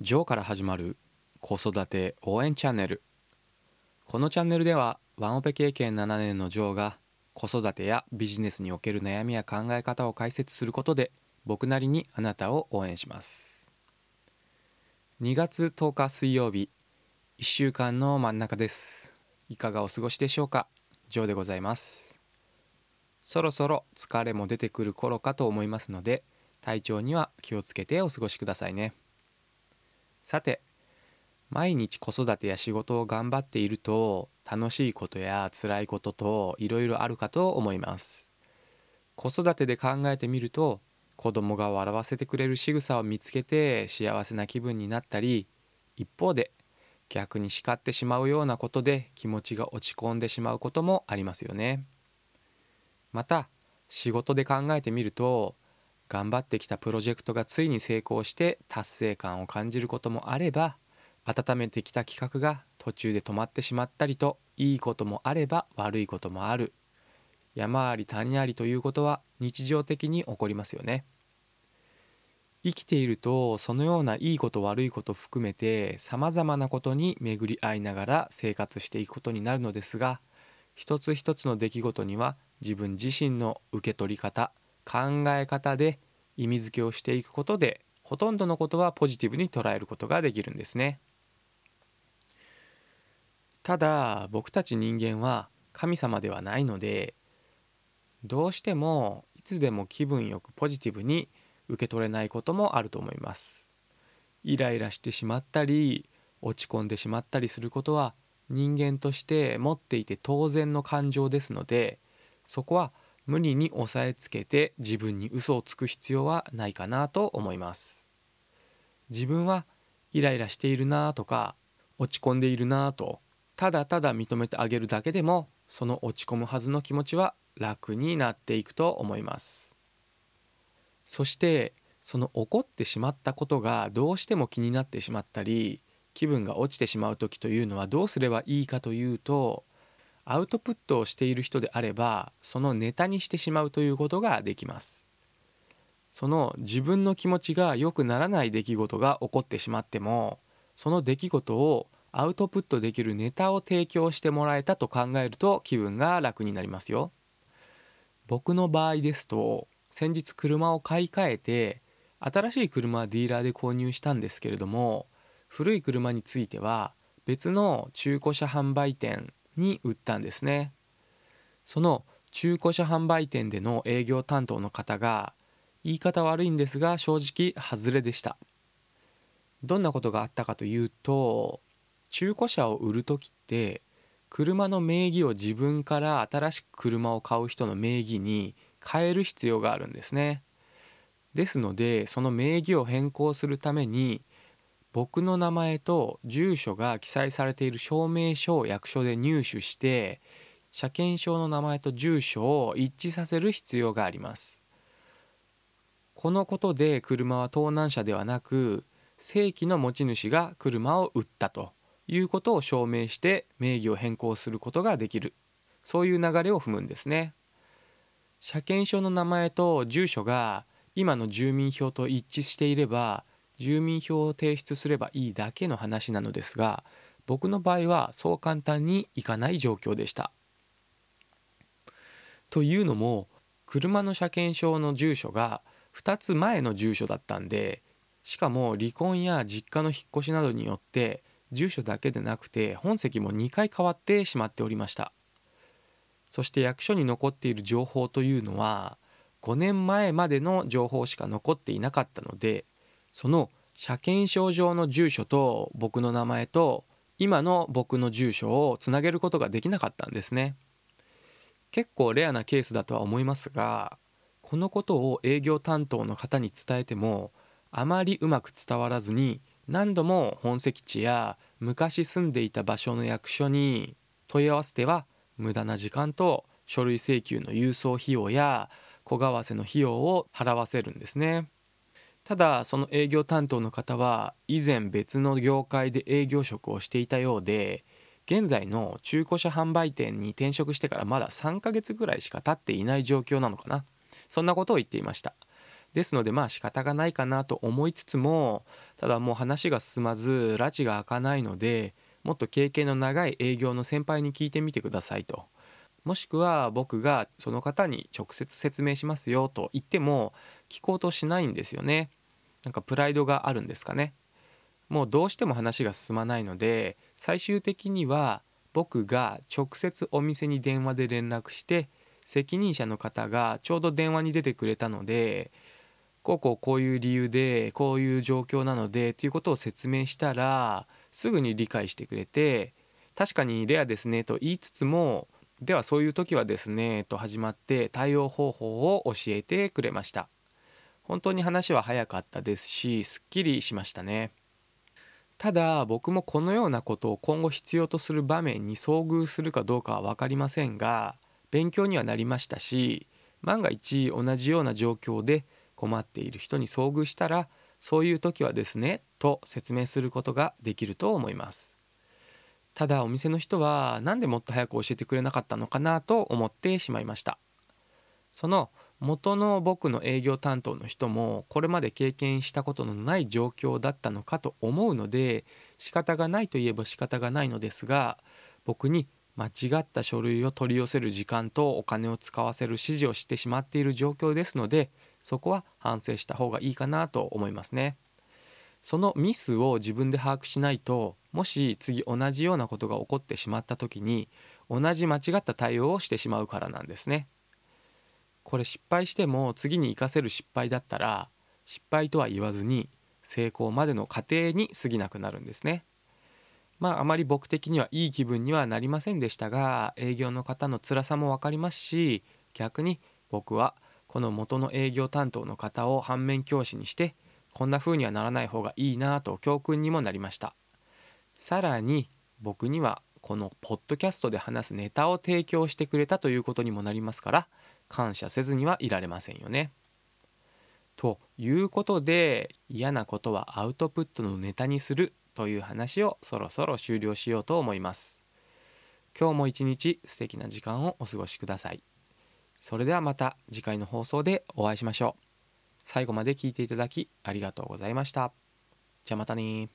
ジョーから始まる子育て応援チャンネル。このチャンネルではワンオペ経験7年のジョーが子育てやビジネスにおける悩みや考え方を解説することで僕なりにあなたを応援します。2月10日水曜日1週間の真ん中です。いかがお過ごしでしょうか？ジョーでございます。そろそろ疲れも出てくる頃かと思いますので体調には気をつけてお過ごしくださいね。さて毎日子育てや仕事を頑張っていると楽しいことや辛いことといろいろあるかと思います。子育てで考えてみると子供が笑わせてくれる仕草を見つけて幸せな気分になったり一方で逆に叱ってしまうようなことで気持ちが落ち込んでしまうこともありますよね。また仕事で考えてみると頑張ってきたプロジェクトがついに成功して達成感を感じることもあれば温めてきた企画が途中で止まってしまったりといいこともあれば悪いこともある。山あり谷ありということは日常的に起こりますよね。生きているとそのようないいこと悪いこと含めてさまざまなことに巡り合いながら生活していくことになるのですが一つ一つの出来事には自分自身の受け取り方考え方で意味付けをしていくことでほとんどのことはポジティブに捉えることができるんですね。ただ僕たち人間は神様ではないのでどうしてもいつでも気分よくポジティブに受け取れないこともあると思います。イライラしてしまったり落ち込んでしまったりすることは人間として持っていて当然の感情ですのでそこは無理に押さえつけて自分に嘘をつく必要はないかなと思います。自分はイライラしているなとか落ち込んでいるなとただただ認めてあげるだけでもその落ち込むはずの気持ちは楽になっていくと思います。そしてその起こってしまったことがどうしても気になってしまったり気分が落ちてしまう時というのはどうすればいいかというとアウトプットをしている人であればそのネタにしてしまうということができます。その自分の気持ちが良くならない出来事が起こってしまってもその出来事をアウトプットできるネタを提供してもらえたと考えると気分が楽になりますよ。僕の場合ですと先日車を買い替えて新しい車はディーラーで購入したんですけれども古い車については別の中古車販売店に売ったんですね。その中古車販売店での営業担当の方が言い方悪いんですが正直外れでした。どんなことがあったかというと中古車を売る時って車の名義を自分から新しく車を買う人の名義に変える必要があるんですね。ですのでその名義を変更するために僕の名前と住所が記載されている証明書を役所で入手して車検証の名前と住所を一致させる必要があります。このことで車は盗難車ではなく正規の持ち主が車を売ったということを証明して名義を変更することができる。そういう流れを踏むんですね。車検証の名前と住所が今の住民票と一致していれば住民票を提出すればいいだけの話なのですが僕の場合はそう簡単にいかない状況でした。というのも車の車検証の住所が2つ前の住所だったんでしかも離婚や実家の引っ越しなどによって住所だけでなくて本籍も2回変わってしまっておりましたそして役所に残っている情報というのは5年前までの情報しか残っていなかったのでその車検証上の住所と僕の名前と今の僕の住所をつなげることができなかったんですね。結構レアなケースだとは思いますがこのことを営業担当の方に伝えてもあまりうまく伝わらずに何度も本籍地や昔住んでいた場所の役所に問い合わせては無駄な時間と書類請求の郵送費用や小為替の費用を払わせるんですね。ただその営業担当の方は以前別の業界で営業職をしていたようで現在の中古車販売店に転職してからまだ3ヶ月ぐらいしか経っていない状況なのかな。そんなことを言っていました。ですのでまあ仕方がないかなと思いつつもただもう話が進まず拉致が開かないのでもっと経験の長い営業の先輩に聞いてみてくださいと。もしくは僕がその方に直接説明しますよと言っても聞こうとしないんですよね。なんかプライドがあるんですかね。もうどうしても話が進まないので最終的には僕が直接お店に電話で連絡して責任者の方がちょうど電話に出てくれたのでこうこうこういう理由でこういう状況なのでということを説明したらすぐに理解してくれて確かにレアですねと言いつつもではそういう時はですねと始まって対応方法を教えてくれました。本当に話は早かったですしすっきりしましたね。ただ僕もこのようなことを今後必要とする場面に遭遇するかどうかは分かりませんが勉強にはなりましたし万が一同じような状況で困っている人に遭遇したらそういう時はですねと説明することができると思います。ただお店の人は何でもっと早く教えてくれなかったのかなと思ってしまいましたその元の僕の営業担当の人もこれまで経験したことのない状況だったのかと思うので仕方がないといえば仕方がないのですが僕に間違った書類を取り寄せる時間とお金を使わせる指示をしてしまっている状況ですのでそこは反省した方がいいかなと思いますね。そのミスを自分で把握しないともし次同じようなことが起こってしまった時に同じ間違った対応をしてしまうからなんですね。これ失敗しても次に活かせる失敗だったら失敗とは言わずに成功までの過程に過ぎなくなるんですね。まああまり僕的にはいい気分にはなりませんでしたが営業の方の辛さも分かりますし逆に僕はこの元の営業担当の方を反面教師にしてこんな風にはならない方がいいなと教訓にもなりましたさらに僕にはこのポッドキャストで話すネタを提供してくれたということにもなりますから感謝せずにはいられませんよね。ということで嫌なことはアウトプットのネタにするという話をそろそろ終了しようと思います。今日も一日素敵な時間をお過ごしください。それではまた次回の放送でお会いしましょう。最後まで聞いていただきありがとうございました。じゃあまたね